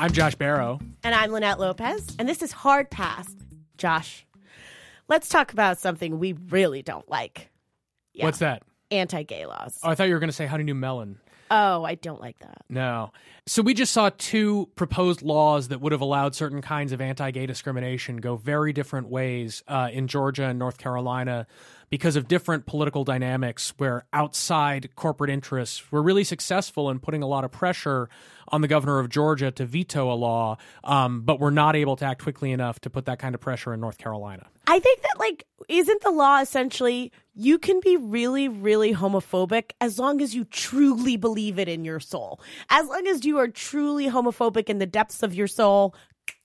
I'm Josh Barro. And I'm Linette Lopez. And this is Hard Pass. Josh, let's talk about something we really don't like. Yeah. What's that? Anti gay laws. Oh, I thought you were going to say Honey New Melon. Oh, I don't like that. No. So we just saw two proposed laws that would have allowed certain kinds of anti gay discrimination go very different ways uh, in Georgia and North Carolina because of different political dynamics where outside corporate interests were really successful in putting a lot of pressure on the governor of Georgia to veto a law, um, but were not able to act quickly enough to put that kind of pressure in North Carolina. I think that, like, isn't the law essentially you can be really, really homophobic as long as you truly believe it in your soul? As long as you are truly homophobic in the depths of your soul,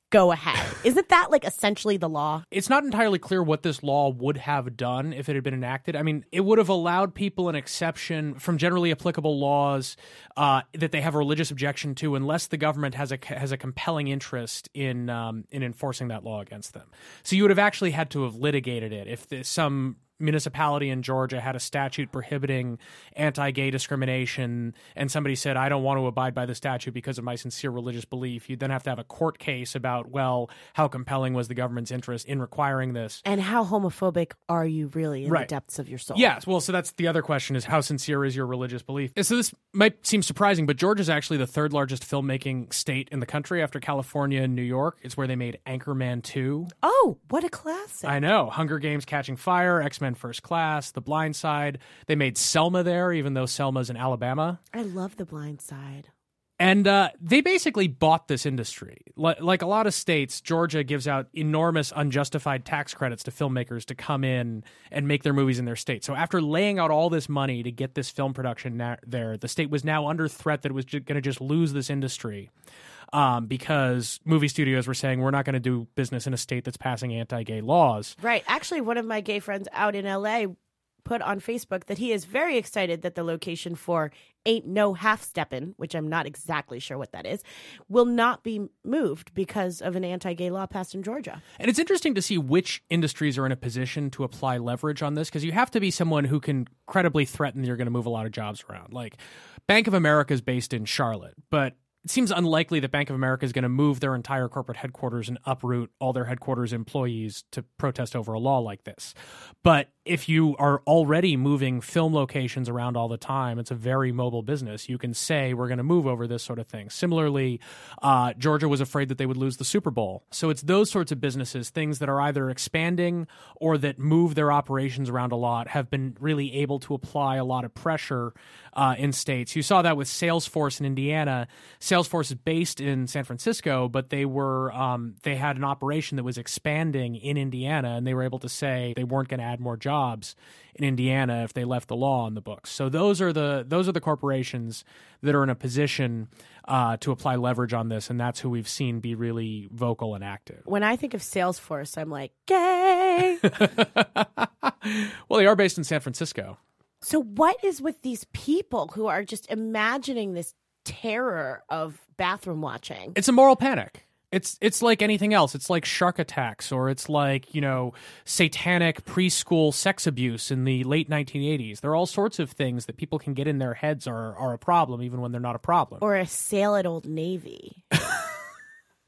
go ahead. Isn't that like essentially the law? It's not entirely clear what this law would have done if it had been enacted. I mean, it would have allowed people an exception from generally applicable laws uh, that they have a religious objection to, unless the government has a has a compelling interest in um, in enforcing that law against them. So you would have actually had to have litigated it if some municipality in Georgia had a statute prohibiting anti-gay discrimination and somebody said I don't want to abide by the statute because of my sincere religious belief. You'd then have to have a court case about well how compelling was the government's interest in requiring this. And how homophobic are you really in right. the depths of your soul? Yes. Well so that's the other question is how sincere is your religious belief? So this might seem surprising but Georgia is actually the third largest filmmaking state in the country after California and New York. It's where they made Anchorman 2 oh what a classic. I know. Hunger Games Catching Fire X Men First Class, The Blind Side. They made Selma there, even though Selma's in Alabama. I love The Blind Side. And uh, they basically bought this industry. L- like a lot of states, Georgia gives out enormous unjustified tax credits to filmmakers to come in and make their movies in their state. So after laying out all this money to get this film production na- there, the state was now under threat that it was going to just lose this industry um, because movie studios were saying we're not going to do business in a state that's passing anti-gay laws. Right. Actually, one of my gay friends out in LA put on Facebook that he is very excited that the location for Ain't No Half Steppin', which I'm not exactly sure what that is, will not be moved because of an anti gay law passed in Georgia. And it's interesting to see which industries are in a position to apply leverage on this because you have to be someone who can credibly threaten that you're going to move a lot of jobs around. Like Bank of America is based in Charlotte, but it seems unlikely that Bank of America is going to move their entire corporate headquarters and uproot all their headquarters employees to protest over a law like this. But if you are already moving film locations around all the time, it's a very mobile business. You can say, we're going to move over this sort of thing. Similarly, uh, Georgia was afraid that they would lose the Super Bowl. So it's those sorts of businesses, things that are either expanding or that move their operations around a lot, have been really able to apply a lot of pressure uh, in states. You saw that with Salesforce in Indiana. Salesforce is based in San Francisco, but they were um, they had an operation that was expanding in Indiana, and they were able to say they weren't going to add more jobs in Indiana if they left the law on the books. So those are the those are the corporations that are in a position uh, to apply leverage on this, and that's who we've seen be really vocal and active. When I think of Salesforce, I'm like, gay. well, they are based in San Francisco. So, what is with these people who are just imagining this terror of bathroom watching? It's a moral panic. It's it's like anything else. It's like shark attacks, or it's like you know satanic preschool sex abuse in the late 1980s. There are all sorts of things that people can get in their heads are are a problem, even when they're not a problem. Or a sale at Old Navy.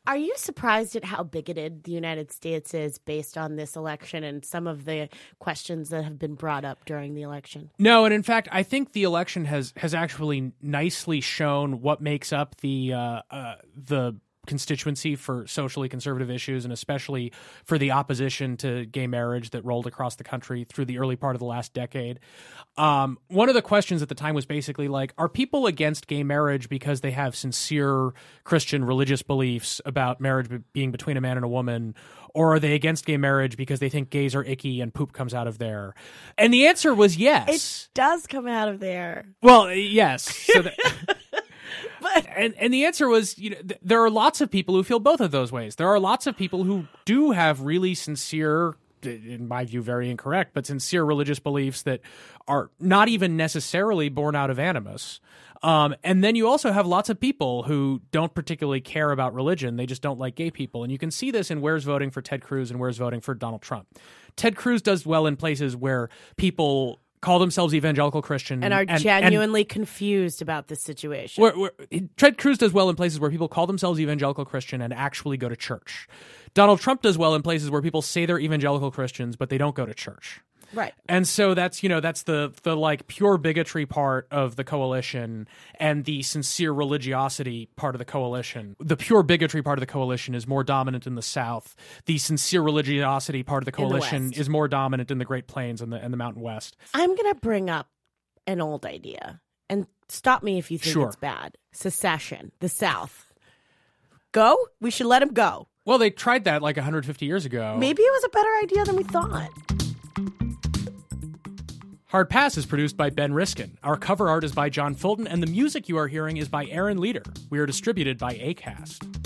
Are you surprised at how bigoted the United States is based on this election and some of the questions that have been brought up during the election? No, and in fact, I think the election has has actually nicely shown what makes up the uh, uh, the constituency for socially conservative issues and especially for the opposition to gay marriage that rolled across the country through the early part of the last decade. Um, one of the questions at the time was basically like, are people against gay marriage because they have sincere Christian religious beliefs about marriage being between a man and a woman? Or are they against gay marriage because they think gays are icky and poop comes out of there? And the answer was yes. It does come out of there. Well, yes. So that, but and and the answer was you know th- there are lots of people who feel both of those ways. There are lots of people who do have really sincere in my view very incorrect but sincere religious beliefs that are not even necessarily born out of animus. Um, and then you also have lots of people who don't particularly care about religion. They just don't like gay people. And you can see this in where's voting for Ted Cruz and where's voting for Donald Trump. Ted Cruz does well in places where people call themselves evangelical Christian and are and, genuinely confused about this situation. Where, where, Ted Cruz does well in places where people call themselves evangelical Christian and actually go to church. Donald Trump does well in places where people say they're evangelical Christians but they don't go to church. Right. And so that's, you know, that's the the like pure bigotry part of the coalition and the sincere religiosity part of the coalition. The pure bigotry part of the coalition is more dominant in the South. The sincere religiosity part of the coalition West. is more dominant in the Great Plains and the and the Mountain West. I'm going to bring up an old idea and stop me if you think Sure. it's bad. Secession, the South. Go? We should let him go. Well, they tried that like 150 years ago. Maybe it was a better idea than we thought. Hard Pass is produced by Ben Riskin. Our cover art is by John Fulton, and the music you are hearing is by Aaron Leader. We are distributed by ACAST.